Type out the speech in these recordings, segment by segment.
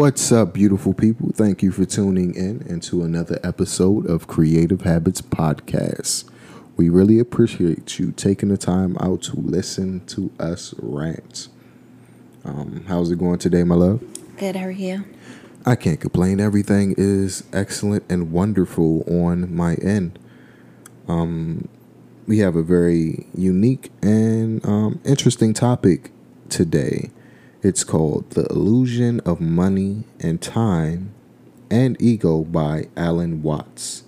What's up, beautiful people? Thank you for tuning in into another episode of Creative Habits Podcast. We really appreciate you taking the time out to listen to us rant. Um, how's it going today, my love? Good, how are you? I can't complain. Everything is excellent and wonderful on my end. Um, we have a very unique and um, interesting topic today. It's called The Illusion of Money and Time and Ego by Alan Watts.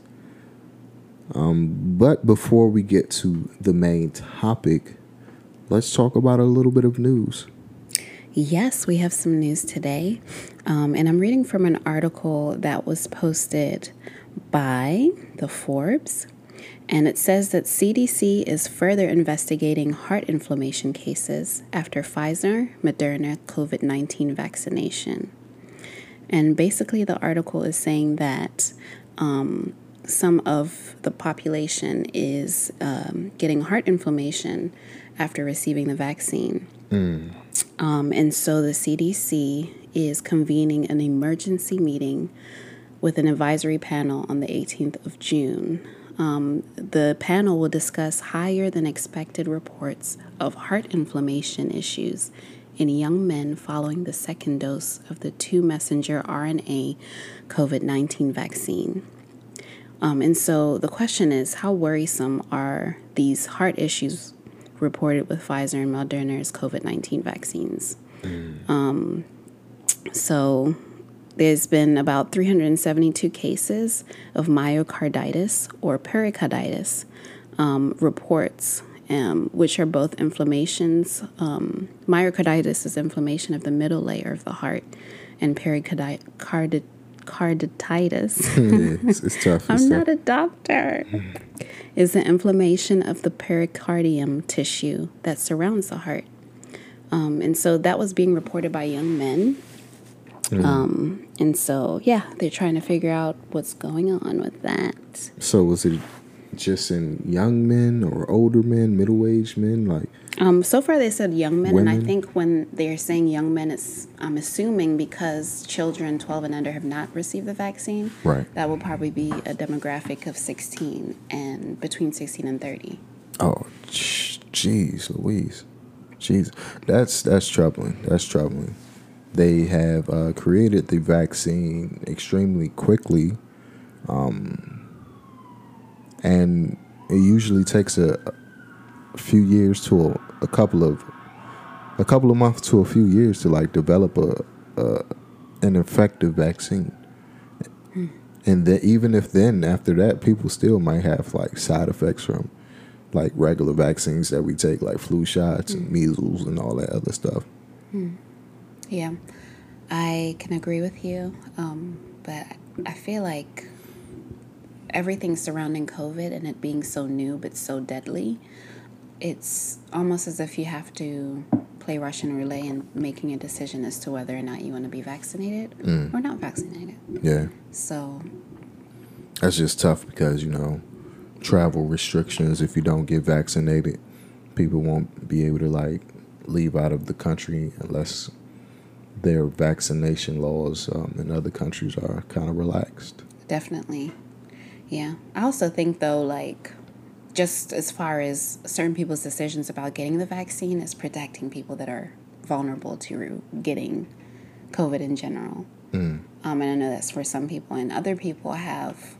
Um, but before we get to the main topic, let's talk about a little bit of news. Yes, we have some news today. Um, and I'm reading from an article that was posted by the Forbes. And it says that CDC is further investigating heart inflammation cases after Pfizer Moderna COVID 19 vaccination. And basically, the article is saying that um, some of the population is um, getting heart inflammation after receiving the vaccine. Mm. Um, and so the CDC is convening an emergency meeting with an advisory panel on the 18th of June um, the panel will discuss higher than expected reports of heart inflammation issues in young men following the second dose of the two messenger RNA COVID 19 vaccine. Um, and so the question is how worrisome are these heart issues reported with Pfizer and Moderna's COVID 19 vaccines? Mm. Um, so there's been about 372 cases of myocarditis or pericarditis um, reports, um, which are both inflammations. Um, myocarditis is inflammation of the middle layer of the heart, and pericarditis. it's, it's tough. I'm not a doctor. is the inflammation of the pericardium tissue that surrounds the heart. Um, and so that was being reported by young men Mm. Um, and so, yeah, they're trying to figure out what's going on with that. So, was it just in young men or older men, middle aged men? Like, um, so far they said young men, women? and I think when they're saying young men, it's I'm assuming because children 12 and under have not received the vaccine. Right. That will probably be a demographic of 16 and between 16 and 30. Oh, jeez, Louise, jeez, that's that's troubling. That's troubling. They have uh, created the vaccine extremely quickly, um, and it usually takes a, a few years to a, a, couple of a couple of months to a few years to like develop a, a an effective vaccine. Hmm. And that even if then after that people still might have like side effects from like regular vaccines that we take like flu shots and hmm. measles and all that other stuff. Hmm. Yeah, I can agree with you, um, but I feel like everything surrounding COVID and it being so new but so deadly, it's almost as if you have to play Russian roulette and making a decision as to whether or not you want to be vaccinated mm. or not vaccinated. Yeah. So that's just tough because, you know, travel restrictions, if you don't get vaccinated, people won't be able to like leave out of the country unless their vaccination laws um, in other countries are kind of relaxed. Definitely. Yeah. I also think, though, like, just as far as certain people's decisions about getting the vaccine is protecting people that are vulnerable to getting COVID in general. Mm. Um, and I know that's for some people, and other people have,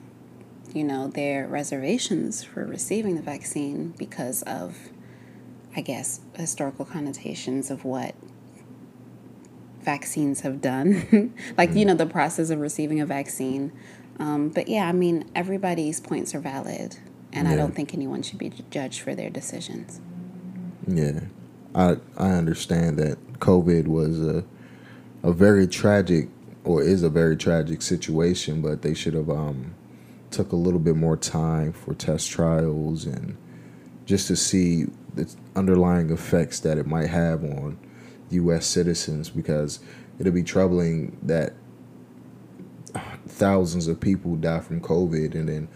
you know, their reservations for receiving the vaccine because of, I guess, historical connotations of what vaccines have done, like, you know, the process of receiving a vaccine. Um, but yeah, I mean, everybody's points are valid, and yeah. I don't think anyone should be judged for their decisions. Yeah, I I understand that COVID was a a very tragic or is a very tragic situation, but they should have um, took a little bit more time for test trials and just to see the underlying effects that it might have on U.S. citizens because it'll be troubling that thousands of people die from COVID and then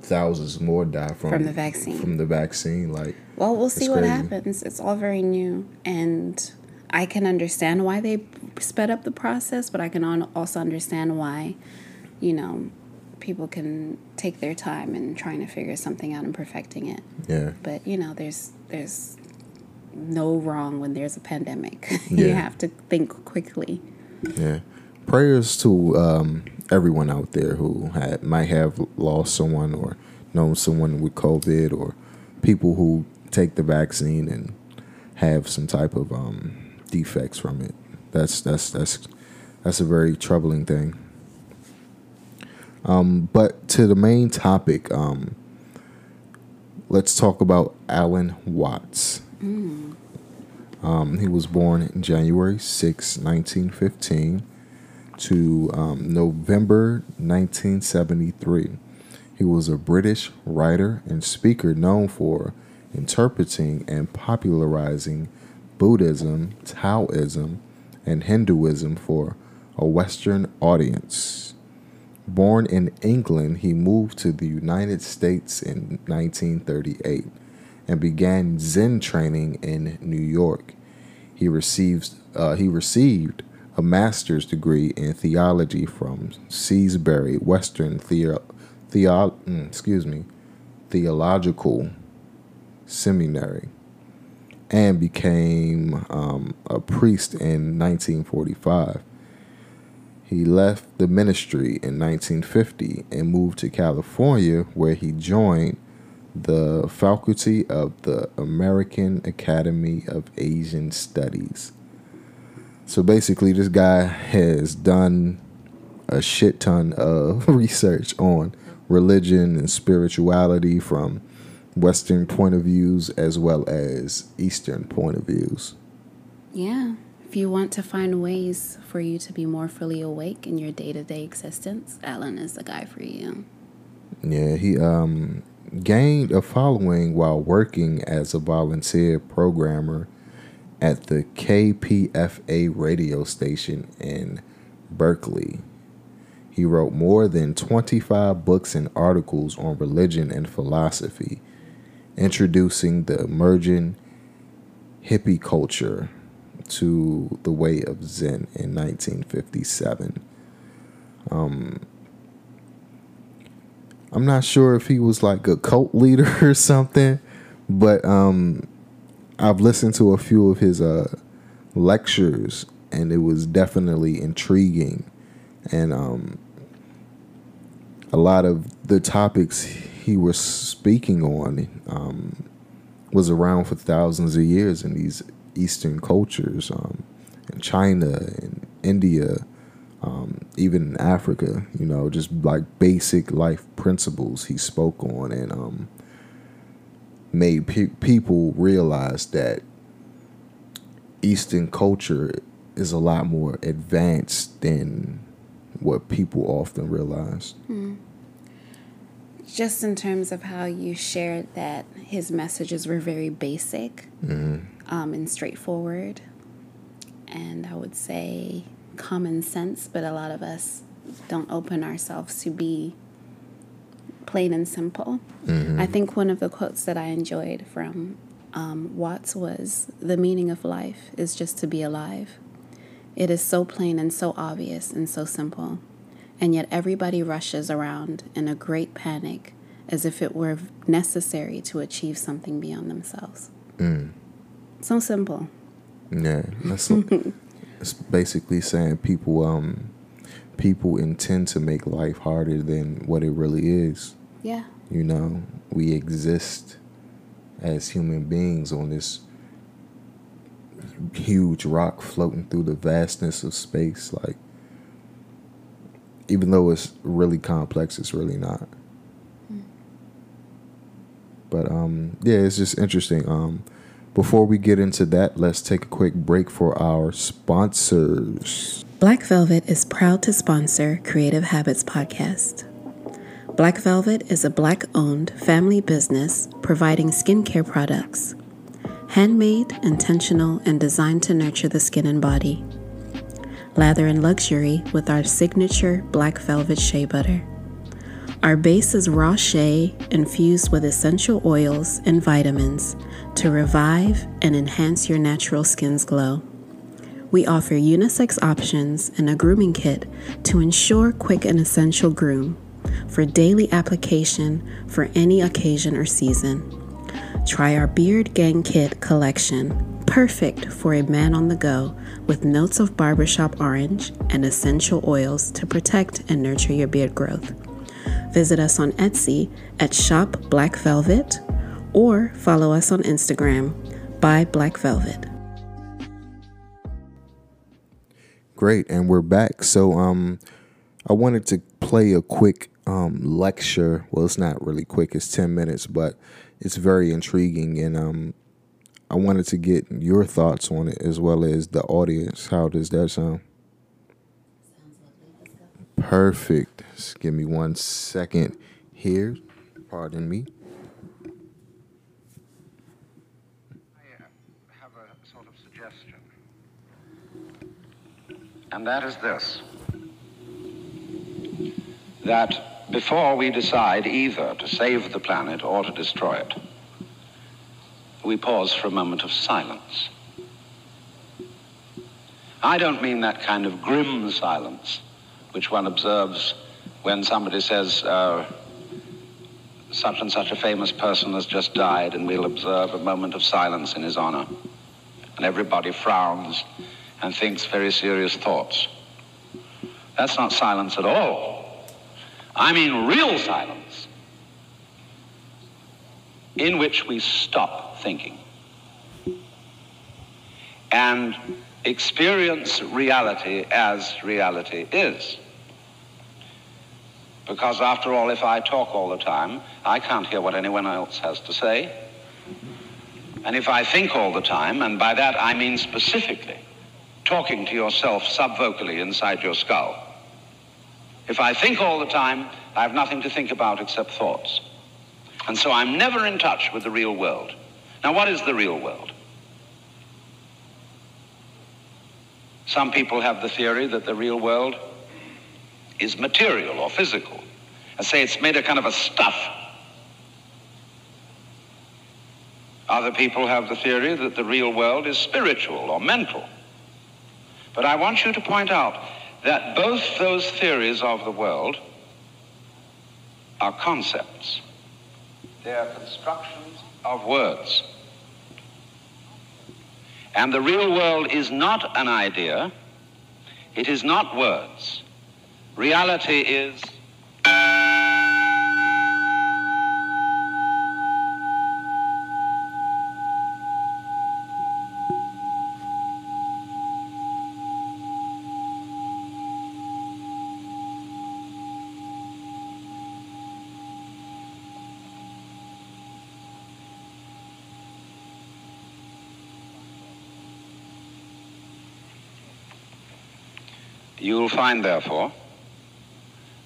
thousands more die from From the vaccine. From the vaccine, like Well, we'll see what crazy. happens. It's all very new, and I can understand why they sped up the process, but I can also understand why, you know, people can take their time in trying to figure something out and perfecting it. yeah, But you know, there's there's no wrong when there's a pandemic. you have to think quickly. yeah. Prayers to um, everyone out there who had might have lost someone or known someone with COVID or people who take the vaccine and have some type of um, defects from it. That's that's that's that's a very troubling thing. Um, but to the main topic, um, let's talk about Alan Watts. Um, he was born January 6, 1915 to um, November 1973. He was a British writer and speaker known for interpreting and popularizing Buddhism, Taoism, and Hinduism for a Western audience. Born in England, he moved to the United States in 1938 and began Zen training in New York. He received uh, he received a master's degree in theology from Seabury Western Theo, Theo mm, excuse me Theological Seminary and became um, a priest in 1945. He left the ministry in 1950 and moved to California, where he joined the faculty of the American Academy of Asian Studies. So basically, this guy has done a shit ton of research on religion and spirituality from Western point of views as well as Eastern point of views. Yeah. If you want to find ways for you to be more fully awake in your day to day existence, Alan is the guy for you. Yeah, he um, gained a following while working as a volunteer programmer at the KPFA radio station in Berkeley. He wrote more than 25 books and articles on religion and philosophy, introducing the emerging hippie culture to the way of Zen in 1957. Um, I'm not sure if he was like a cult leader or something, but um, I've listened to a few of his uh, lectures, and it was definitely intriguing, and um, a lot of the topics he was speaking on um, was around for thousands of years in these Eastern cultures, um, in China and India um, even in Africa, you know, just like basic life principles he spoke on and um, made pe- people realize that Eastern culture is a lot more advanced than what people often realize. Just in terms of how you shared that his messages were very basic um, and straightforward, and I would say common sense, but a lot of us don't open ourselves to be plain and simple. I think one of the quotes that I enjoyed from um, Watts was The meaning of life is just to be alive. It is so plain and so obvious and so simple. And yet everybody rushes around in a great panic as if it were necessary to achieve something beyond themselves. So simple. Yeah, that's it's basically saying people um people intend to make life harder than what it really is. Yeah. You know, we exist as human beings on this huge rock floating through the vastness of space. Like, even though it's really complex, it's really not. But um, yeah, it's just interesting. Um, before we get into that, let's take a quick break for our sponsors. Black Velvet is proud to sponsor Creative Habits Podcast. Black Velvet is a black owned family business providing skincare products. Handmade, intentional, and designed to nurture the skin and body. Lather in luxury with our signature Black Velvet Shea Butter. Our base is raw shea infused with essential oils and vitamins to revive and enhance your natural skin's glow. We offer unisex options and a grooming kit to ensure quick and essential groom for daily application for any occasion or season. Try our Beard Gang Kit collection, perfect for a man on the go with notes of barbershop orange and essential oils to protect and nurture your beard growth. Visit us on Etsy at Shop Black Velvet or follow us on Instagram by Black Velvet. Great, and we're back. So, um, I wanted to play a quick um, lecture. Well, it's not really quick; it's ten minutes, but it's very intriguing, and um, I wanted to get your thoughts on it as well as the audience. How does that sound? Perfect. Just give me one second here. Pardon me. I uh, have a sort of suggestion. And that is this that before we decide either to save the planet or to destroy it, we pause for a moment of silence. I don't mean that kind of grim silence which one observes when somebody says, uh, such and such a famous person has just died, and we'll observe a moment of silence in his honor. And everybody frowns and thinks very serious thoughts. That's not silence at all. I mean real silence in which we stop thinking and experience reality as reality is. Because after all, if I talk all the time, I can't hear what anyone else has to say. And if I think all the time, and by that I mean specifically, talking to yourself subvocally inside your skull. If I think all the time, I have nothing to think about except thoughts. And so I'm never in touch with the real world. Now, what is the real world? Some people have the theory that the real world is material or physical. I say it's made of kind of a stuff. Other people have the theory that the real world is spiritual or mental. But I want you to point out that both those theories of the world are concepts. They are constructions of words. And the real world is not an idea. It is not words. Reality is You will find, therefore,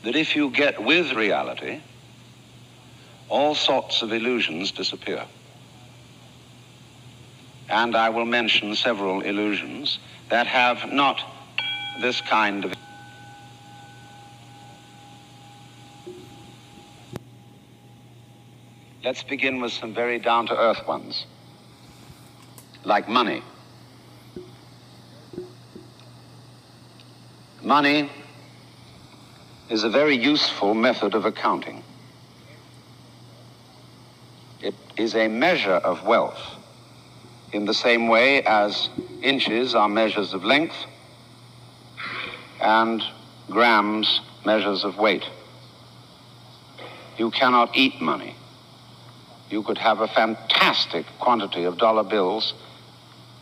that if you get with reality, all sorts of illusions disappear. And I will mention several illusions that have not this kind of. Let's begin with some very down to earth ones, like money. Money is a very useful method of accounting. It is a measure of wealth in the same way as inches are measures of length and grams measures of weight. You cannot eat money. You could have a fantastic quantity of dollar bills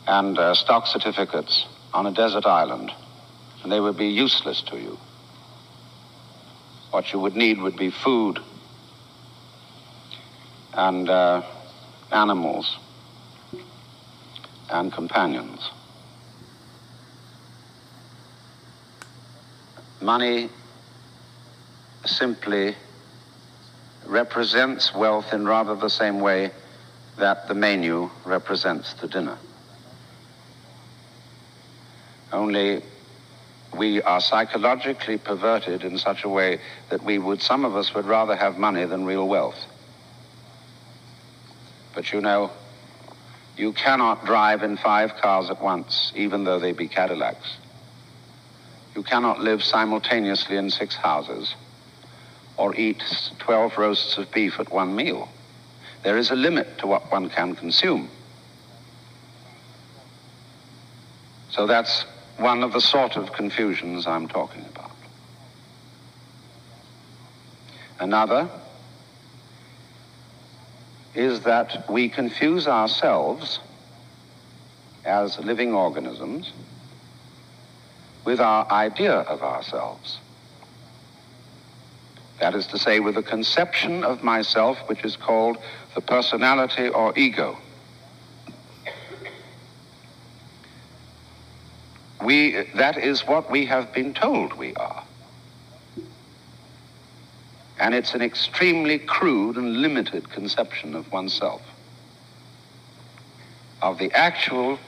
and uh, stock certificates on a desert island and they would be useless to you. What you would need would be food and uh, animals and companions. money simply represents wealth in rather the same way that the menu represents the dinner. Only we are psychologically perverted in such a way that we would, some of us would rather have money than real wealth. But you know, you cannot drive in five cars at once, even though they be Cadillacs. You cannot live simultaneously in six houses or eat 12 roasts of beef at one meal. There is a limit to what one can consume. So that's one of the sort of confusions I'm talking about. Another is that we confuse ourselves as living organisms with our idea of ourselves. That is to say, with a conception of myself which is called the personality or ego. We, that is what we have been told we are. And it's an extremely crude and limited conception of oneself, of the actual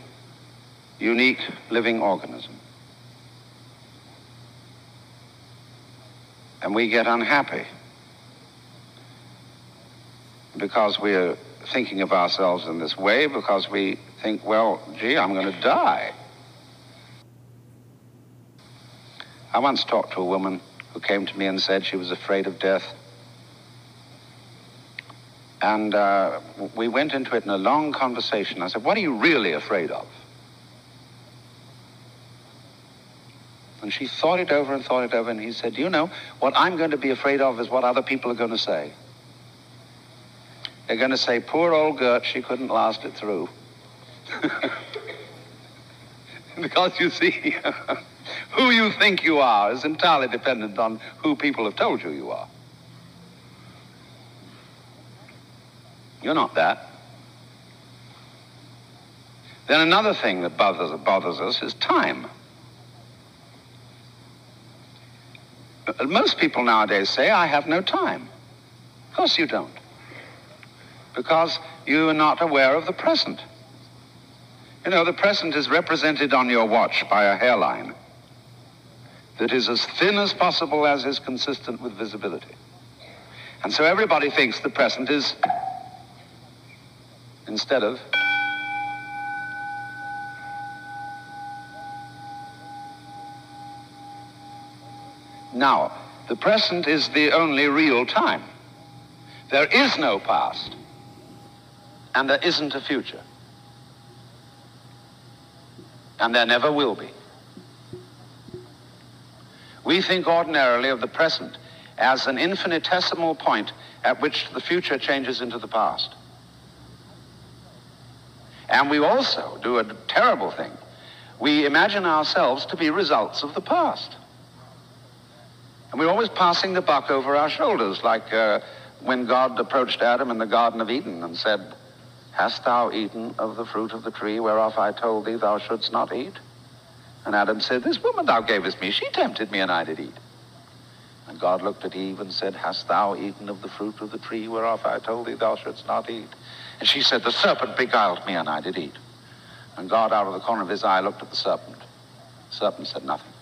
unique living organism. And we get unhappy because we're thinking of ourselves in this way, because we think, well, gee, I'm going to die. I once talked to a woman who came to me and said she was afraid of death. And uh, we went into it in a long conversation. I said, What are you really afraid of? And she thought it over and thought it over, and he said, You know, what I'm going to be afraid of is what other people are going to say. They're going to say, Poor old Gert, she couldn't last it through. because you see, who you think you are is entirely dependent on who people have told you you are. You're not that. Then another thing that bothers, bothers us is time. Uh, most people nowadays say, I have no time. Of course you don't. Because you are not aware of the present. You know, the present is represented on your watch by a hairline that is as thin as possible as is consistent with visibility. And so everybody thinks the present is instead of Now, the present is the only real time. There is no past, and there isn't a future. And there never will be. We think ordinarily of the present as an infinitesimal point at which the future changes into the past. And we also do a terrible thing. We imagine ourselves to be results of the past. And we're always passing the buck over our shoulders, like uh, when God approached Adam in the Garden of Eden and said, Hast thou eaten of the fruit of the tree whereof I told thee thou shouldst not eat? And Adam said, This woman thou gavest me, she tempted me, and I did eat. And God looked at Eve and said, Hast thou eaten of the fruit of the tree whereof I told thee thou shouldst not eat? And she said, The serpent beguiled me, and I did eat. And God, out of the corner of his eye, looked at the serpent. The serpent said nothing.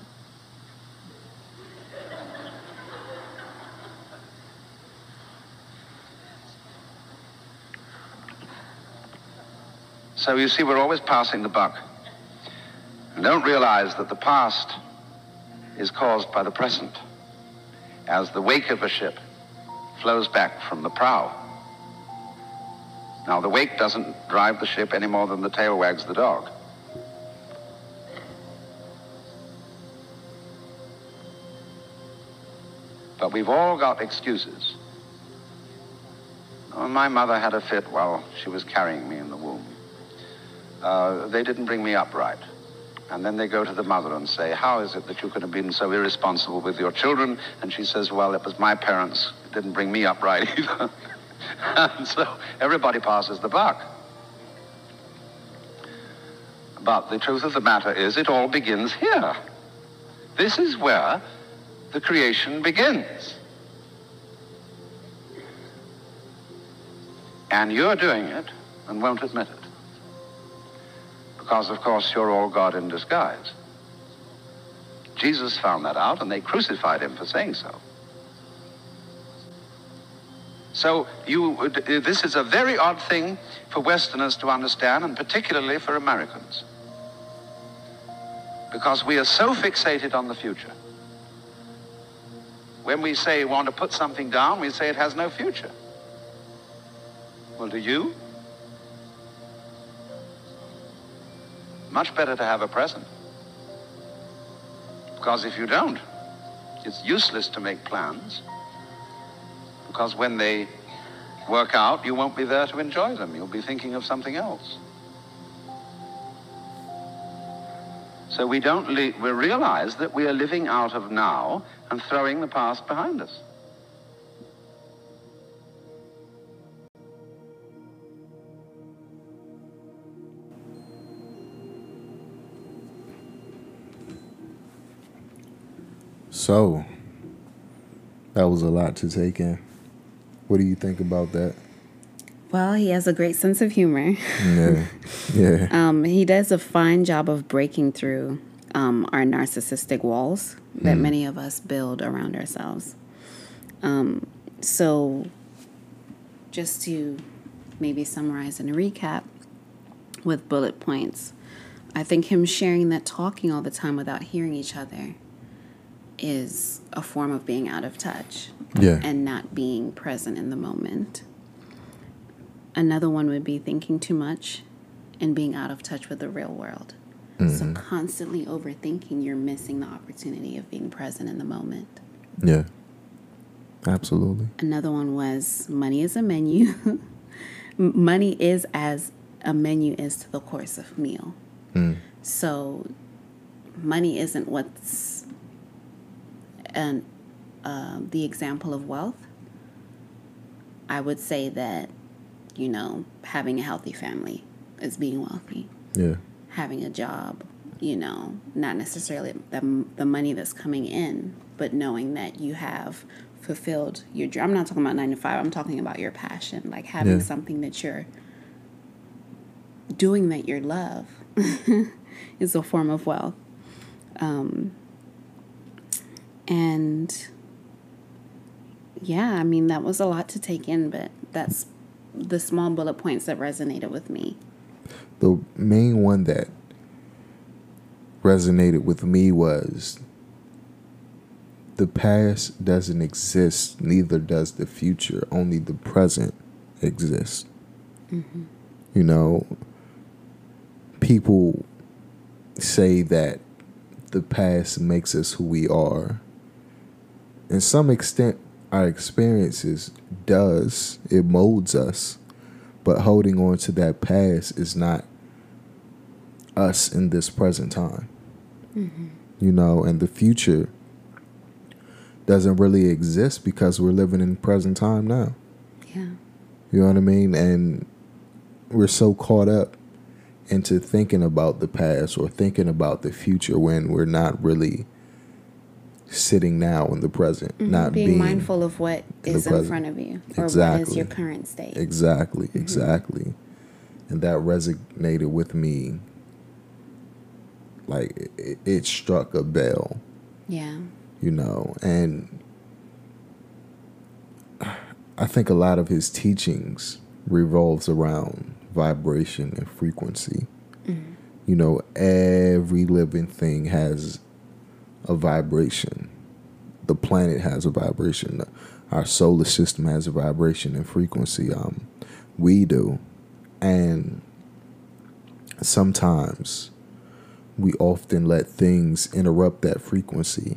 So you see, we're always passing the buck. And don't realize that the past is caused by the present. As the wake of a ship flows back from the prow. Now, the wake doesn't drive the ship any more than the tail wags the dog. But we've all got excuses. Oh, my mother had a fit while she was carrying me in the womb uh, they didn't bring me up right. And then they go to the mother and say, how is it that you could have been so irresponsible with your children? And she says, well, it was my parents. It didn't bring me up right either. and so everybody passes the buck. But the truth of the matter is it all begins here. This is where the creation begins. And you're doing it and won't admit it. Because, of course, you're all God in disguise. Jesus found that out and they crucified him for saying so. So you, uh, this is a very odd thing for Westerners to understand, and particularly for Americans. Because we are so fixated on the future. When we say we want to put something down, we say it has no future. Well, do you? Much better to have a present. Because if you don't, it's useless to make plans. Because when they work out, you won't be there to enjoy them. You'll be thinking of something else. So we don't we realize that we are living out of now and throwing the past behind us. So, that was a lot to take in. What do you think about that? Well, he has a great sense of humor. Yeah, yeah, Um, he does a fine job of breaking through um, our narcissistic walls that many of us build around ourselves. Um, so, just to maybe summarize and recap with bullet points, I think him sharing that talking all the time without hearing each other is a form of being out of touch yeah, and not being present in the moment. Another one would be thinking too much and being out of touch with the real world. So, mm-hmm. constantly overthinking, you're missing the opportunity of being present in the moment. yeah. Absolutely. Another one was money is a menu. Money is as a menu is to the course of meal. Mm. So, money isn't what's an, uh, the example of wealth. I would say that, you know, having a healthy family is being wealthy. Yeah, Having a job, you know, not necessarily the, the money that's coming in, but knowing that you have fulfilled your dream. I'm not talking about nine to five, I'm talking about your passion, like having Yeah. something that you're doing that you love is a form of wealth. Um, and yeah, I mean, that was a lot to take in, but that's the small bullet points that resonated with me. the main one that resonated with me was the past doesn't exist, neither does the future. Only the present exists. Mm-hmm. You know, people say that the past makes us who we are. In some extent, our experiences does it molds us, but holding on to that past is not us in this present time. Mm-hmm. You know, and the future doesn't really exist because we're living in present time now. Yeah. You know what I mean? And we're so caught up into thinking about the past or thinking about the future when we're not really sitting now in the present, mm-hmm. not being, being, mindful of what in is in front of you or what is Exactly. your current state. Exactly, mm-hmm. exactly. And that resonated with me. Like it, it struck a bell, Yeah. you know, and I think a lot of his teachings revolves around vibration and frequency. Mm-hmm. You know, every living thing has a vibration. The planet has a vibration. Our solar system has a vibration and frequency. Um, we do, and sometimes we often let things interrupt that frequency,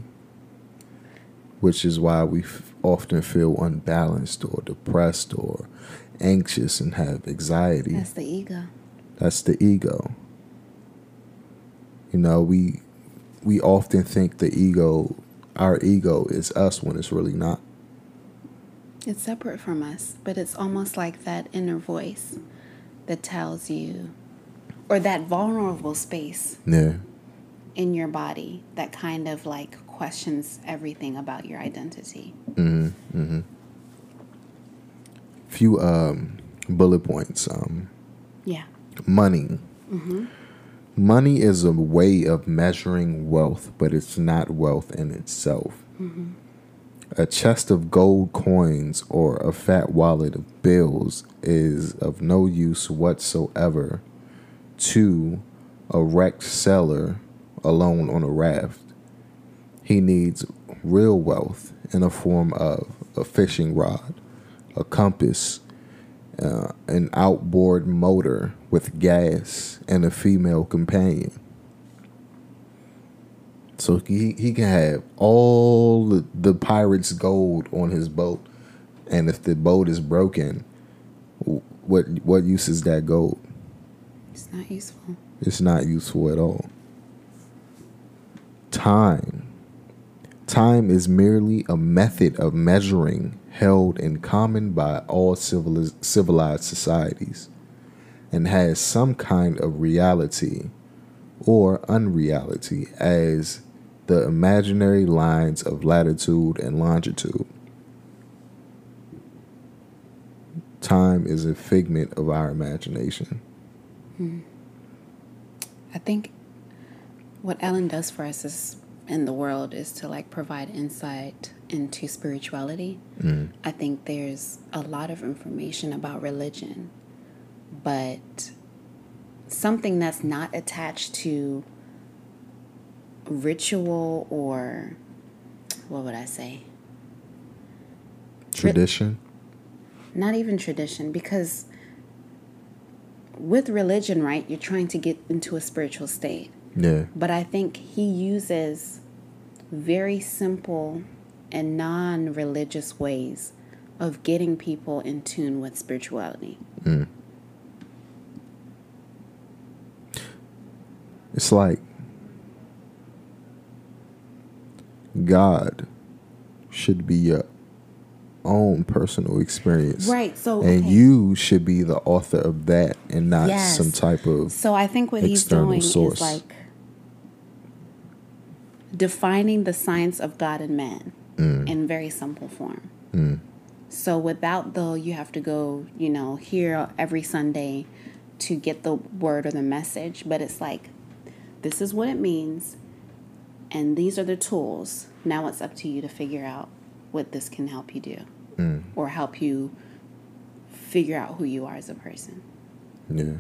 which is why we f- often feel unbalanced or depressed or anxious and have anxiety. That's the ego. That's the ego. You know, we we often think the ego, our ego, is us when it's really not. It's separate from us, but it's almost like that inner voice that tells you, or that vulnerable space Yeah, in your body that kind of like questions everything about your identity. Few um, bullet points. Um, Yeah. money. Money is a way of measuring wealth, but it's not wealth in itself. Mm-hmm. A chest of gold coins or a fat wallet of bills is of no use whatsoever to a wrecked sailor alone on a raft. He needs real wealth in the form of a fishing rod, a compass, uh, an outboard motor with gas, and a female companion. So he, he can have all the, the pirate's gold on his boat, and if the boat is broken, what what use is that gold? It's not useful. It's not useful at all. Time. Time is merely a method of measuring held in common by all civilized societies and has some kind of reality or unreality as the imaginary lines of latitude and longitude. Time is a figment of our imagination. Hmm. I think what Ellen does for us is in the world is to like provide insight into spirituality. Mm. I think there's a lot of information about religion, but something that's not attached to ritual or what would I say? Tradition. Not even tradition, because with religion, right, you're trying to get into a spiritual state. Yeah. But I think he uses very simple and non religious ways of getting people in tune with spirituality. Hmm. It's like God should be your own personal experience. Right, so, and okay. you should be the author of that and not Yes. some type of So I think what he's External doing source. is like defining the science of God and man Mm. in very simple form. Mm. So without though you have to go, you know, here every Sunday to get the word or the message, but it's like this is what it means and these are the tools. Now it's up to you to figure out what this can help you do mm. or help you figure out who you are as a person. Yeah.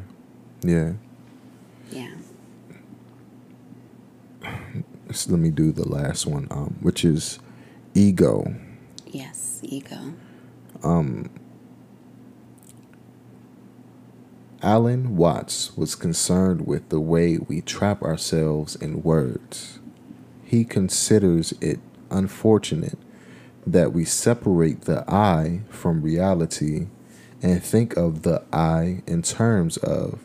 Yeah. Yeah. So let me do the last one, um, which is ego. Yes, ego. Um, Alan Watts was concerned with the way we trap ourselves in words. He considers it unfortunate that we separate the I from reality and think of the I in terms of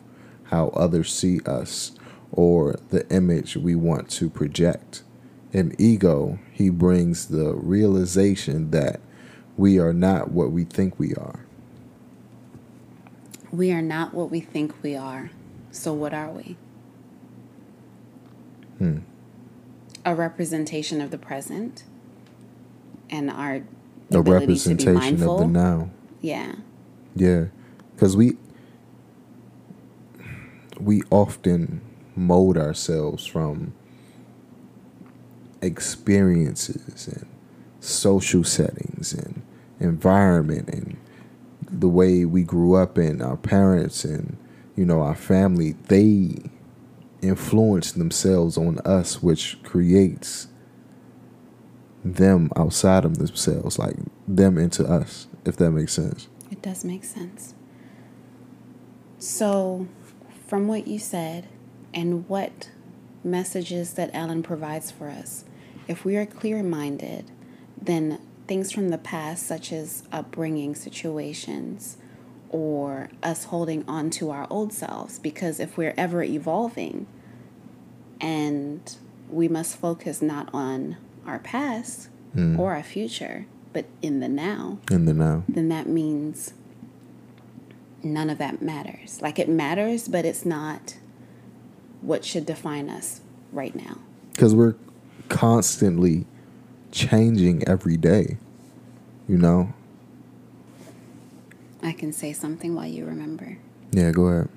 how others see us or the image we want to project. In ego, he brings the realization that we are not what we think we are. We are not what we think we are. So what are we? Hmm. A representation of the present and our A ability to be representation of the now. Yeah. Yeah, because we we often mold ourselves from experiences and social settings and environment and the way we grew up in our parents and you know our family they influence themselves on us which creates them outside of themselves like them into us if that makes sense It does make sense. So, from what you said and what messages that Ellen provides for us, if we are clear minded, then things from the past, such as upbringing situations or us holding on to our old selves, because if we're ever evolving and we must focus not on our past hmm. or our future, but in the now in the now then that means none of that matters. Like it matters, but it's not what should define us right now. because we're constantly changing every day. You know? I can say something while you remember. Yeah, go ahead.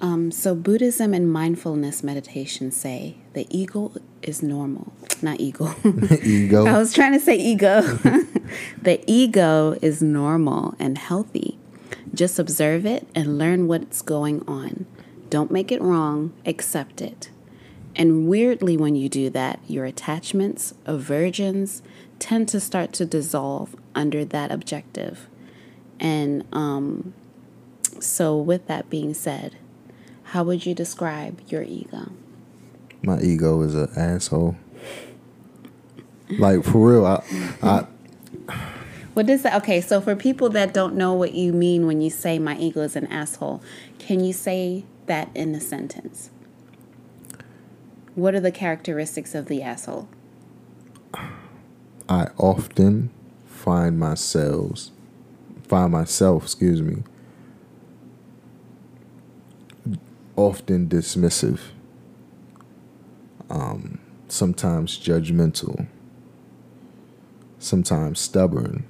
Um, so, Buddhism and mindfulness meditation say the ego is normal. Not ego. Ego. I was trying to say ego. the ego is normal and healthy. Just observe it and learn what's going on. Don't make it wrong, accept it. And weirdly, when you do that, your attachments, aversions tend to start to dissolve under that objective. And um, so, with that being said, how would you describe your ego? My ego is an asshole. Like for real, I, I What is that? Okay, so for people that don't know what you mean when you say my ego is an asshole, can you say that in a sentence? What are the characteristics of the asshole? I often find myself find myself, excuse me, often dismissive. Um, sometimes judgmental. Sometimes stubborn.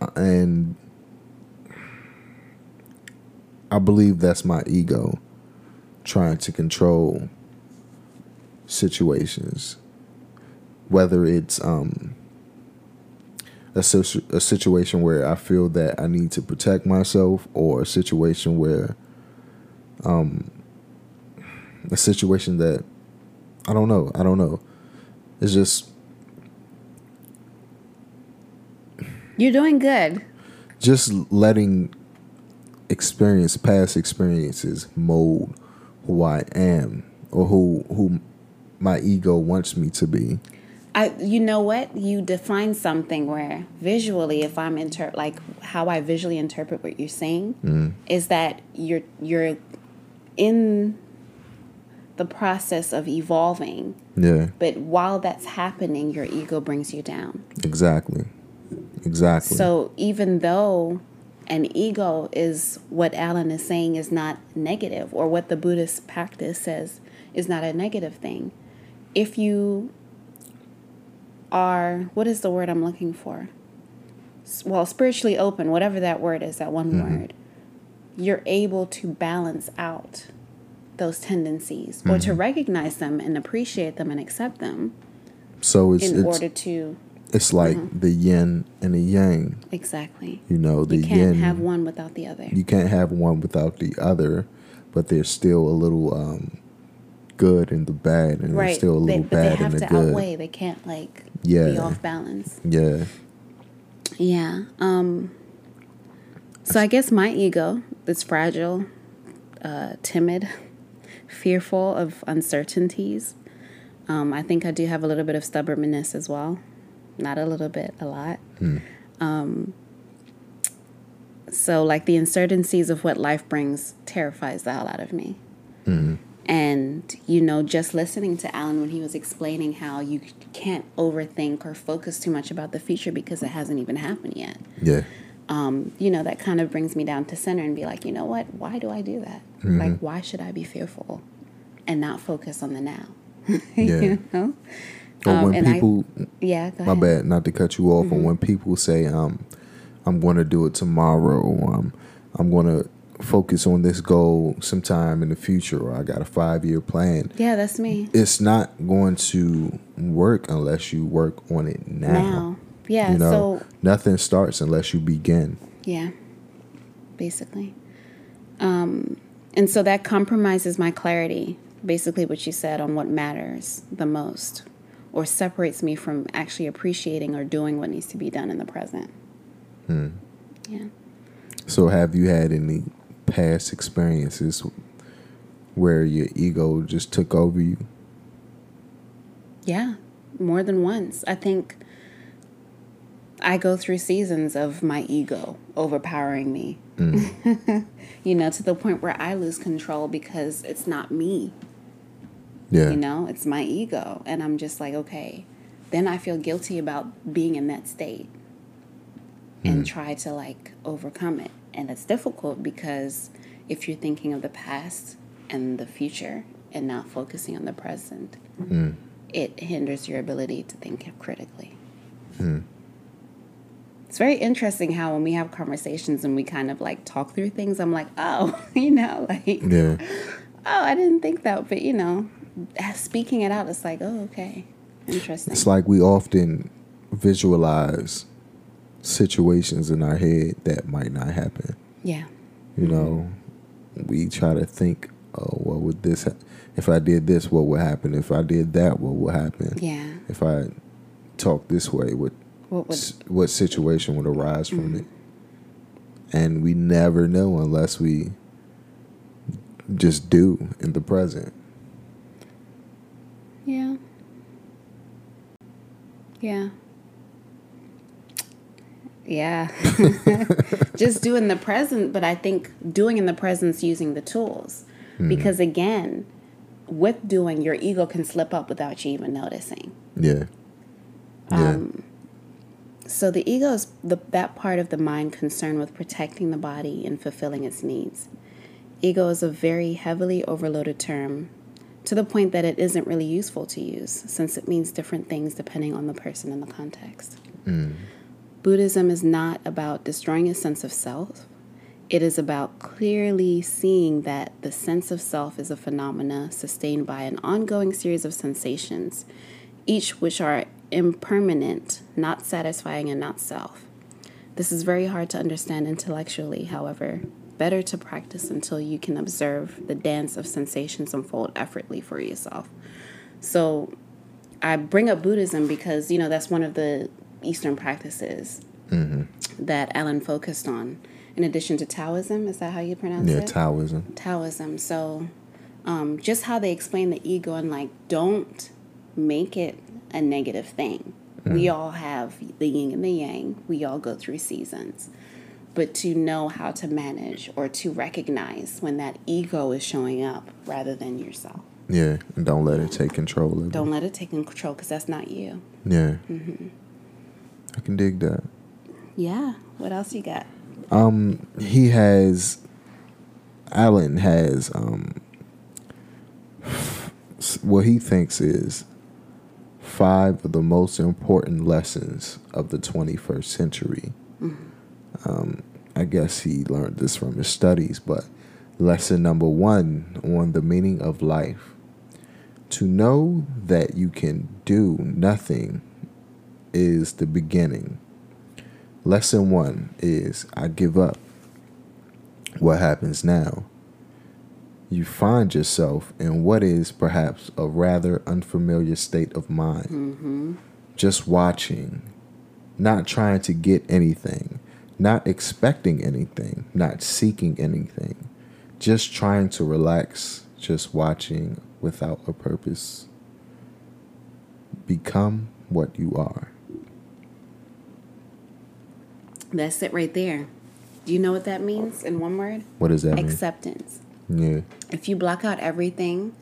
Uh, And I believe that's my ego trying to control situations whether it's um a, a situation where I feel that I need to protect myself or a situation where um a situation that I don't know, I don't know. It's just You're doing good. just letting experience past experiences mold who I am or who who my ego wants me to be. I, you know what? You define something where visually, if I'm inter like how I visually interpret what you're saying, mm. is that you're you're in the process of evolving, Yeah, but while that's happening, your ego brings you down. exactly. Exactly. So even though an ego is what Alan is saying is not negative, or what the Buddhist practice says is not a negative thing, if you are, what is the word I'm looking for? Well, spiritually open, whatever that word is, that one mm-hmm. word, you're able to balance out those tendencies or to mm-hmm. recognize them and appreciate them and accept them so it's in it's order to it's like the yin and the yang. exactly You know, the you can't yin have one without the other you can't have one without the other, but there's still a little um good and the bad and there's still a they, little they bad in have to good. outweigh they can't like yeah. be off balance Yeah. yeah um so i guess my ego is fragile uh timid fearful of uncertainties um i think i do have a little bit of stubbornness as well not a little bit a lot um so like the uncertainties of what life brings terrifies the hell out of me And, you know, just listening to Alan when he was explaining how you can't overthink or focus too much about the future because it hasn't even happened yet. Yeah. Um, you know, that kind of brings me down to center and be like, you know what? Why do I do that? Like, why should I be fearful and not focus on the now? Yeah. you know? Or Um, when and I- people Yeah, my ahead. bad, not to cut you off, Mm-hmm. but when people say um I'm gonna do it tomorrow or um, I'm gonna focus on this goal sometime in the future or I got a five year plan. Yeah, that's me. It's not going to work unless you work on it now. Now. Yeah, you know, so nothing starts unless you begin. Yeah, basically. Um, and so that compromises my clarity, basically, what you said on what matters the most, or separates me from actually appreciating or doing what needs to be done in the present. Hmm. Yeah. So, have you had any past experiences where your ego just took over you? Yeah, more than once. I think I go through seasons of my ego overpowering me. Hmm. you know, to the point where I lose control because it's not me. Yeah. You know, it's my ego. And I'm just like, okay. Then I feel guilty about being in that state and try to like overcome it. And it's difficult because if you're thinking of the past and the future and not focusing on the present, Mm. it hinders your ability to think critically. Mm. It's very interesting how when we have conversations and we kind of like talk through things, I'm like, oh, you know, like, Yeah. oh, I didn't think that, but you know, speaking it out, it's like, oh, okay, interesting. It's like we often visualize situations in our head that might not happen. yeah, You know, we try to think, oh, what would this, ha- if I did this, what would happen? If I did that, what would happen? yeah. If I talk this way, what What would s- what situation would arise from mm-hmm. it? And we never know unless we just do in the present. Yeah. Yeah. Yeah. Just doing the present, but I think doing in the present's using the tools. Because again, with doing, your ego can slip up without you even noticing. Yeah. Yeah. Um, So the ego is the, that part of the mind concerned with protecting the body and fulfilling its needs. Ego is a very heavily overloaded term to the point that it isn't really useful to use since it means different things depending on the person and the context. Mm. Buddhism is not about destroying a sense of self. It is about clearly seeing that the sense of self is a phenomena sustained by an ongoing series of sensations, each which are impermanent, not satisfying, and not self. This is very hard to understand intellectually, however, better to practice until you can observe the dance of sensations unfold effortlessly for yourself. So I bring up Buddhism because, you know, that's one of the Eastern practices that Alan focused on. In addition to Taoism, is that how you pronounce Yeah, it? Taoism. Taoism. So, um, just how they explain the ego and like, don't make it a negative thing. We all have the yin and the yang. We all go through seasons. But to know how to manage or to recognize when that ego is showing up rather than yourself. Yeah, and don't let it take control of. Don't let it take control because that's not you. Yeah. Mm-hmm. I can dig that. Yeah. What else you got? Um, he has, Alan has, um, what he thinks is five of the most important lessons of the 21st century. Um, I guess he learned this from his studies, but lesson number one on the meaning of life. To know that you can do nothing is the beginning. Lesson one is I give up. What happens now? You find yourself in what is perhaps a rather unfamiliar state of mind. Just watching, not trying to get anything, not expecting anything, not seeking anything, just trying to relax, just watching without a purpose. Become what you are. That's it right there. Do you know what that means in one word? What does that mean? Acceptance. Yeah. If you block out everything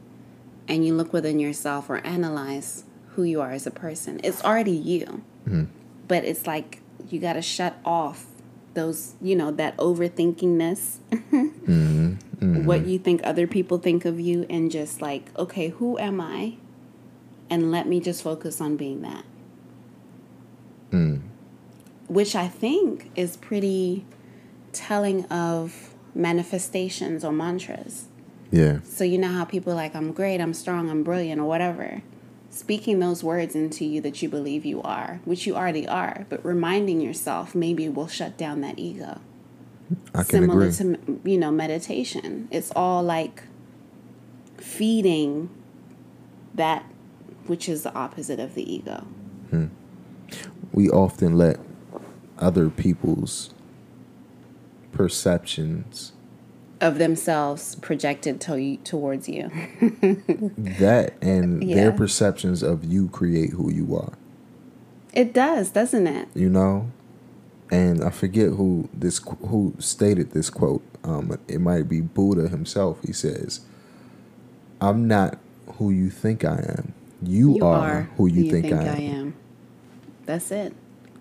and you look within yourself or analyze who you are as a person, it's already you. Hmm. But it's like you got to shut off those, you know, that overthinkingness, mm-hmm. what mm-hmm. you think other people think of you, and just like, okay, who am I? And let me just focus on being that. Mm. Which I think is pretty telling of manifestations or mantras. Yeah. So you know how people are like I'm great, I'm strong, I'm brilliant or whatever. Speaking those words into you that you believe you are, which you already are, but reminding yourself maybe will shut down that ego. I can Similar agree. to you know meditation. It's all like feeding that which is the opposite of the ego. Hmm. we often let other people's perceptions Of themselves projected to you, towards you. that and their perceptions of you create who you are It does, doesn't it? you know and i forget who this who stated this quote um it might be buddha himself he says i'm not who you think i am you, are, who you, think, I, am. am. That's it.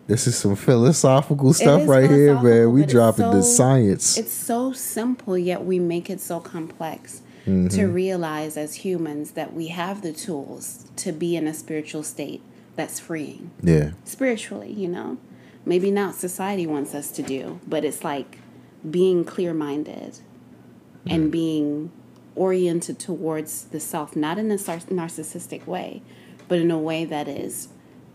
This is some philosophical stuff right here man we dropping the science It's so simple, yet we make it so complex. to mm-hmm. realize as humans that we have the tools to be in a spiritual state that's freeing Yeah. spiritually, you know. Maybe not society wants us to do, but it's like being clear minded and mm. being oriented towards the self, not in a narcissistic way, but in a way that is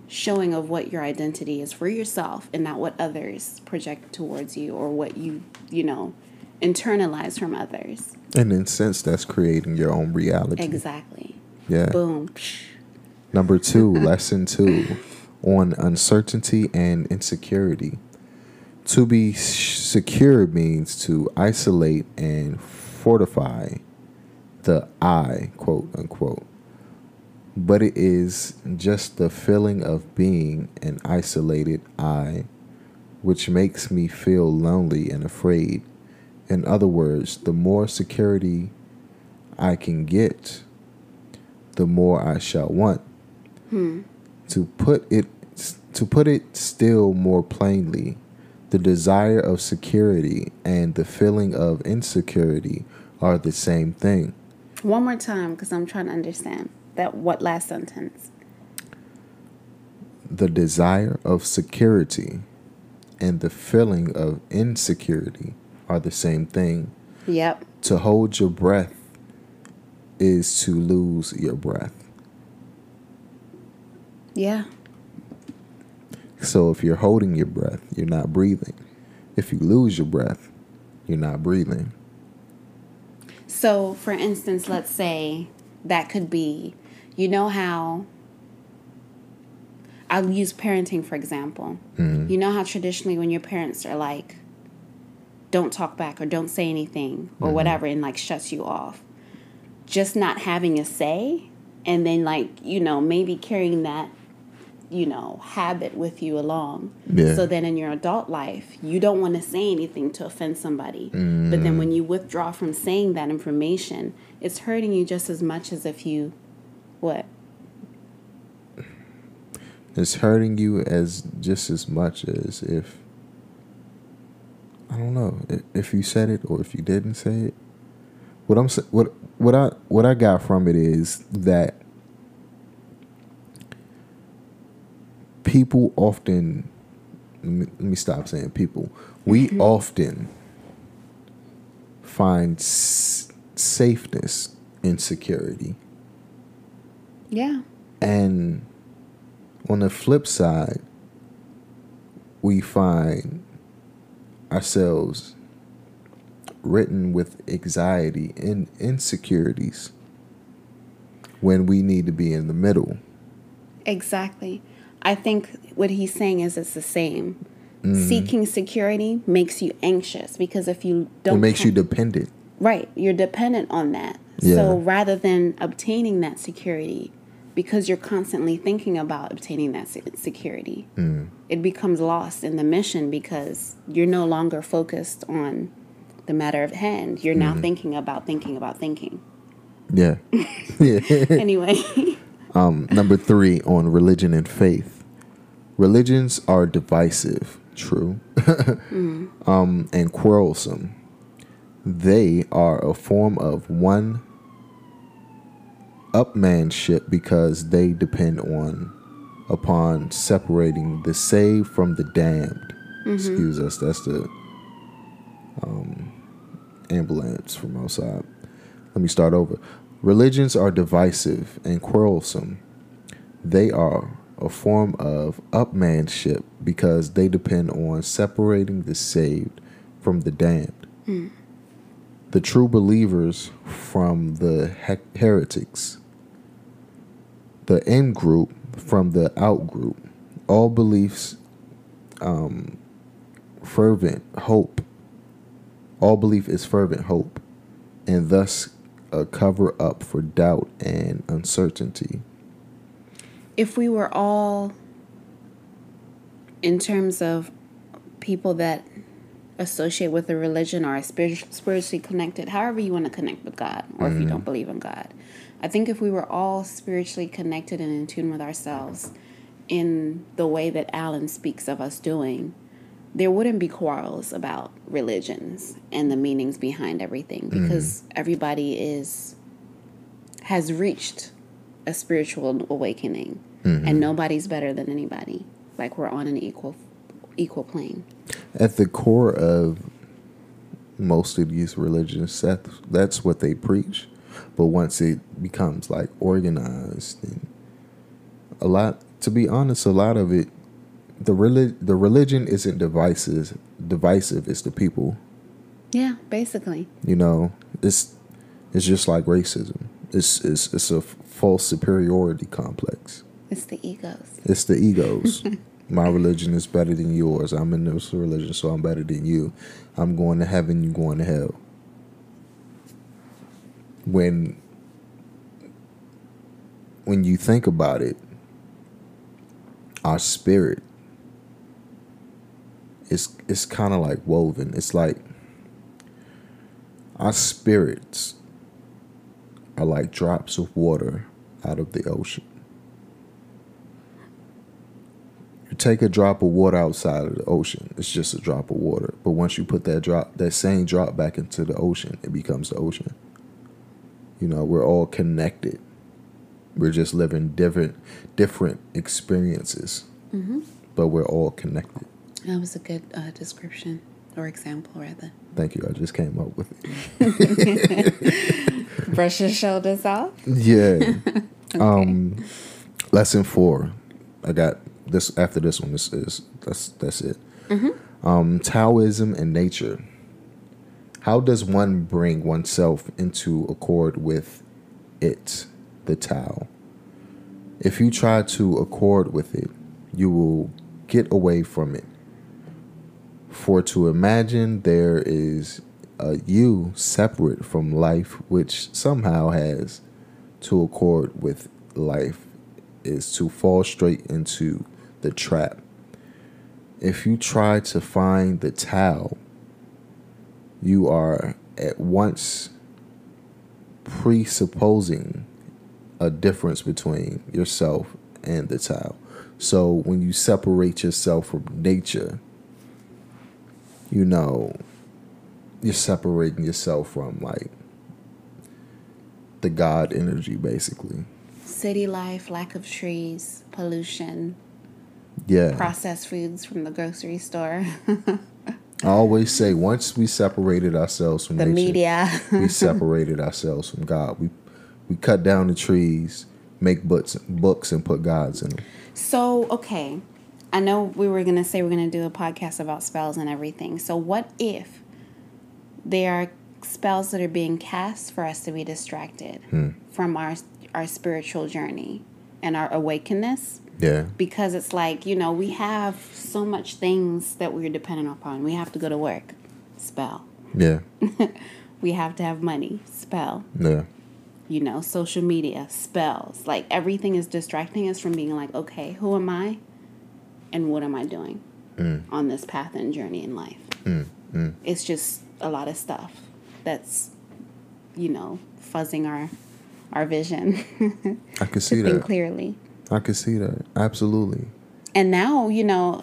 showing of what your identity is for yourself and not what others project towards you or what you, you know, internalize from others. And in sense, that's creating your own reality. Exactly. Yeah. Boom. Number two, lesson two on uncertainty and insecurity. To be secure means to isolate and fortify the I, quote unquote. But it is just the feeling of being an isolated I, which makes me feel lonely and afraid. In other words, the more security I can get, the more I shall want. Hmm. To put it to put it still more plainly, the desire of security and the feeling of insecurity are the same thing. One more time, because I'm trying to understand that what last sentence. The desire of security and the feeling of insecurity are the same thing. Yep. To hold your breath is to lose your breath. Yeah. So if you're holding your breath, you're not breathing. If you lose your breath, you're not breathing. So, for instance, let's say that could be, you know how. I'll use parenting for example. Mm-hmm. You know how traditionally when your parents are like, don't talk back or don't say anything or mm-hmm. whatever and like shuts you off. Just not having a say and then like, you know, maybe carrying that, you know, habit with you along. Yeah. So then in your adult life, you don't want to say anything to offend somebody. But then mm. when you withdraw from saying that information, it's hurting you just as much as if you what? It's hurting you as just as much as if I don't know if you said it or if you didn't say it. What I'm what what I what I got from it is that people often let me, let me stop saying people. We mm-hmm. often find s- safeness in security. Yeah. And on the flip side, we find ourselves written with anxiety and insecurities when we need to be in the middle. Exactly. I think what he's saying is it's the same. Mm-hmm. Seeking security makes you anxious because if you don't it makes have- you dependent. Right, you're dependent on that. Yeah. So rather than obtaining that security, because you're constantly thinking about obtaining that security, Mm. it becomes lost in the mission because you're no longer focused on the matter of hand. You're now Mm-hmm. thinking about thinking about thinking. Yeah. yeah. anyway, Um, number three on religion and faith. Religions are divisive, true, um, and quarrelsome. They are a form of one upmanship because they depend on upon separating the saved from the damned. Excuse us, that's the um, ambulance from outside. Let me start over. Religions are divisive and quarrelsome. They are a form of upmanship because they depend on separating the saved from the damned. The true believers from the he- heretics. The in group from the out group. All beliefs, um, fervent hope. All belief is fervent hope, and thus a cover up for doubt and uncertainty. if we were all, in terms of people that associate with a religion or are spirit- spiritually connected, however you want to connect with God, or if you mm-hmm. don't believe in God, I think if we were all spiritually connected and in tune with ourselves in the way that Alan speaks of us doing, there wouldn't be quarrels about religions and the meanings behind everything mm-hmm. because everybody is has reached a spiritual awakening. And mm-hmm. nobody's better than anybody. Like we're on an equal equal plane At the core of most of these religions, that, that's what they preach. But once it becomes like organized and a lot, to be honest, a lot of it, the relig- the religion isn't divisive. Divisive is the people. yeah basically You know, it's it's just like racism. It's it's it's a false superiority complex. it's the egos It's the egos. My religion is better than yours. I'm in this religion, so I'm better than you. I'm going to heaven, you going to hell. When when you think about it, our spirit is it's kind of like woven. It's like our spirits are like drops of water out of the ocean. You take a drop of water outside of the ocean, it's just a drop of water. But once you put that drop, that same drop back into the ocean, it becomes the ocean. You know, we're all connected. We're just living different, different experiences, but we're all connected. that was a good uh, description or example rather Thank you. I just came up with it. brush your shoulders off Yeah. Um, lesson four. I got this after this one. This is that's that's it. Um, Taoism and nature. How does one bring oneself into accord with it, the Tao? If you try to accord with it, you will get away from it. For to imagine there is a you separate from life, which somehow has to accord with life, is to fall straight into the trap. If you try to find the Tao, you are at once presupposing a difference between yourself and the Tao. So when you separate yourself from nature, you know, you're separating yourself from like the God energy, basically. city life lack of trees pollution Yeah. processed foods from the grocery store I always say once we separated ourselves from the nature, media we separated ourselves from God. We we cut down the trees, make books books and put gods in them. So, okay. I know we were going to say we're going to do a podcast about spells and everything. So, what if there are spells that are being cast for us to be distracted hmm. from our our spiritual journey and our awakeness? Yeah. Because it's like, you know, we have so much things that we're dependent upon. We have to go to work. Spell. Yeah. We have to have money. Spell. Yeah. you know, social media, spells. Like everything is distracting us from being like, okay, who am I and what am I doing mm. on this path and journey in life? Mm, mm. It's just a lot of stuff that's, you know, fuzzing our our vision I can see that. clearly. I can see that. Absolutely. And now, you know,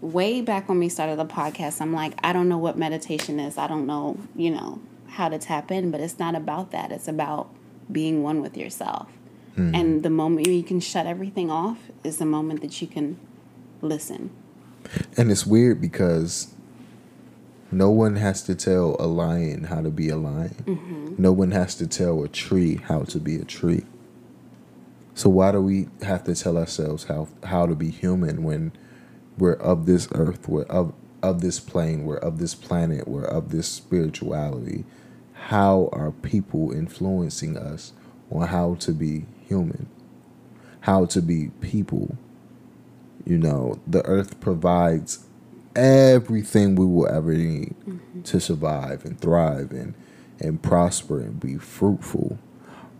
way back when we started the podcast, I'm like, I don't know what meditation is. I don't know, you know, how to tap in, but it's not about that. It's about being one with yourself. Hmm. And the moment you can shut everything off is the moment that you can listen. And it's weird because no one has to tell a lion how to be a lion. Mm-hmm. No one has to tell a tree how to be a tree. So why do we have to tell ourselves how how to be human when we're of this earth, we're of of this plane, we're of this planet, we're of this spirituality? How are people influencing us on how to be human? How to be people? You know, the earth provides everything we will ever need mm-hmm. to survive and thrive and and prosper and be fruitful.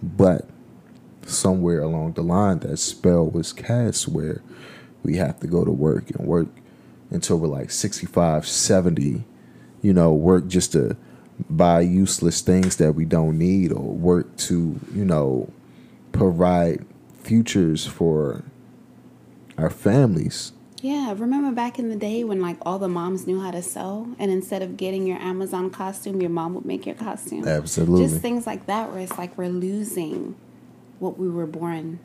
But somewhere along the line that spell was cast where we have to go to work and work until we're like 65, 70, you know, work just to buy useless things that we don't need or work to, you know, provide futures for our families Yeah, remember back in the day when like all the moms knew how to sew, and instead of getting your Amazon costume, your mom would make your costume. Absolutely. Just things like that, where it's like we're losing what we were born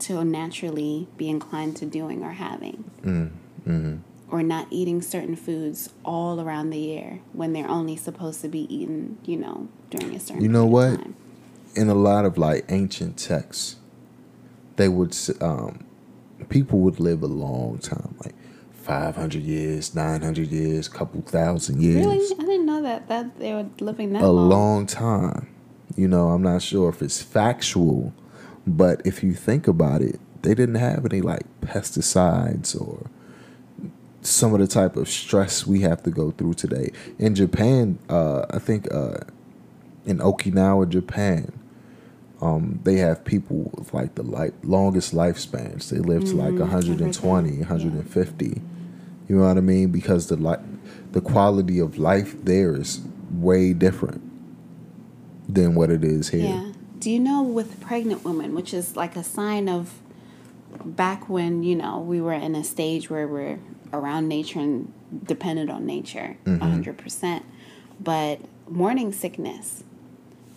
to naturally be inclined to doing or having, Mm, mm-hmm. or not eating certain foods all around the year when they're only supposed to be eaten, you know, during a certain. You know what? in a lot of like ancient texts, they would um, people would live a long time, like five hundred years, nine hundred years, couple thousand years, Really, I didn't know that that they were living that a long. long time. You know, I'm not sure if it's factual, but if you think about it, they didn't have any like pesticides or some of the type of stress we have to go through today. In Japan, uh, I think uh, in Okinawa, Japan, um, they have people with like the like longest lifespans. They live to like Mhm, heard 120, 150. You know what I mean? Because the li- the quality of life there is way different than what it is here. Yeah. Do you know with pregnant women, which is like a sign of back when, you know, we were in a stage where we're around nature and dependent on nature a Mhm. 100%. But morning sickness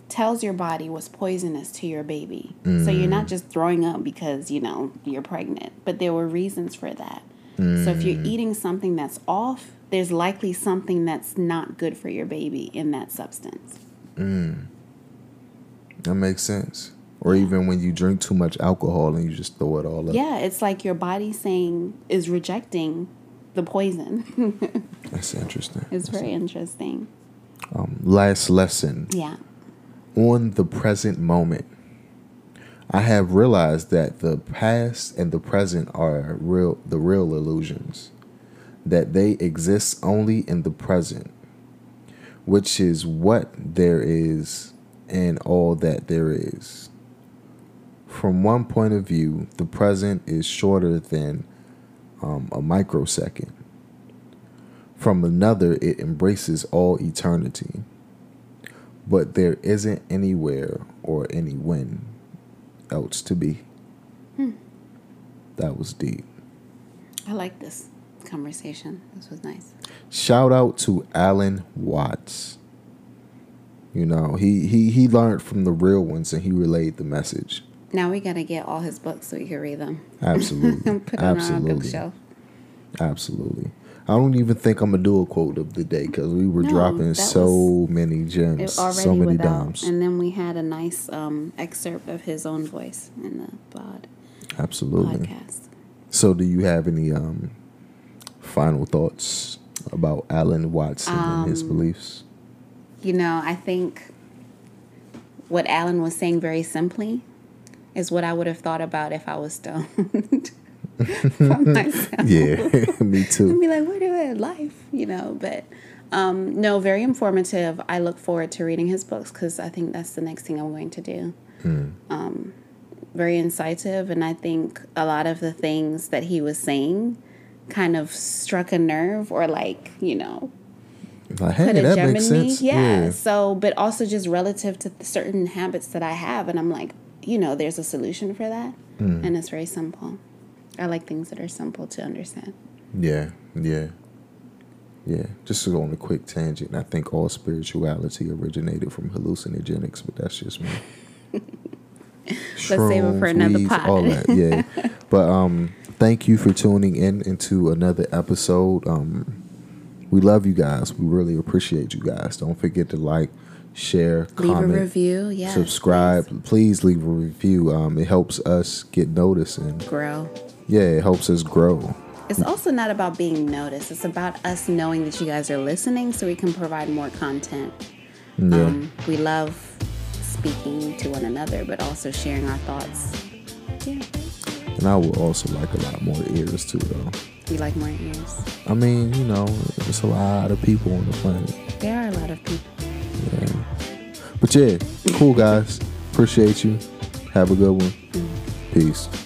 tells your body what's poisonous to your baby. So you're not mm. just throwing up because, you know, you're pregnant, but there were reasons for that. So if you're mm. eating something that's off, there's likely something that's not good for your baby in that substance. Mm. That makes sense. Or even when you drink too much alcohol and you just throw it all up. Yeah, it's like your body saying is rejecting the poison. That's interesting. it's very interesting. Um, last lesson. Yeah. on the present moment. I have realized that the past and the present are real the real illusions. That they exist only in the present, which is what there is and all that there is. From one point of view, the present is shorter than um, a microsecond. From another, it embraces all eternity but there isn't anywhere or any when else to be. Hmm. That was deep. I like this conversation. This was nice. Shout out to Alan Watts. You know, he, he, he learned from the real ones and he relayed the message. Now we got to get all his books so we can read them. Absolutely. Put them on our Absolutely. bookshelf. Absolutely. I don't even think I'm gonna do a quote of the day because we were No, dropping so many gems, so many without. dimes. And then we had a nice um, excerpt of his own voice in the pod, Absolutely. podcast. So, do you have any um, final thoughts about Alan Watson and his Um, beliefs? You know, I think what Alan was saying very simply is what I would have thought about if I was stoned. Yeah, me too. be like, what do I life? You know, but um, no, very informative. I look forward to reading his books because I think that's the next thing I'm going to do. Um, very incisive, and I think a lot of the things that he was saying kind of struck a nerve or like, you know, Like, hey, put a that gem makes sense. Yeah. So, but also just relative to certain habits that I have, and I'm like, you know, there's a solution for that, Hmm. and it's very simple. I like things that are simple to understand. Yeah, yeah, yeah. Just to go on a quick tangent, I think all spirituality originated from hallucinogenics, but that's just me. Let's save it for another weeds, pod. All that, yeah. but um, thank you for tuning in into another episode. Um, we love you guys. We really appreciate you guys. Don't forget to like, share, Leave comment, a review. Yeah. subscribe. Please. leave a review. Um, it helps us get noticed and Grow. yeah, it helps us grow. It's also not about being noticed. It's about us knowing that you guys are listening so we can provide more content. Yeah. Um, we love speaking to one another, but also sharing our thoughts. Yeah. And I would also like a lot more ears too, though. You like more ears? I mean, you know, there's a lot of people on the planet. There are a lot of people. Yeah. But yeah, cool guys. Appreciate you. Have a good one. Mm-hmm. Peace.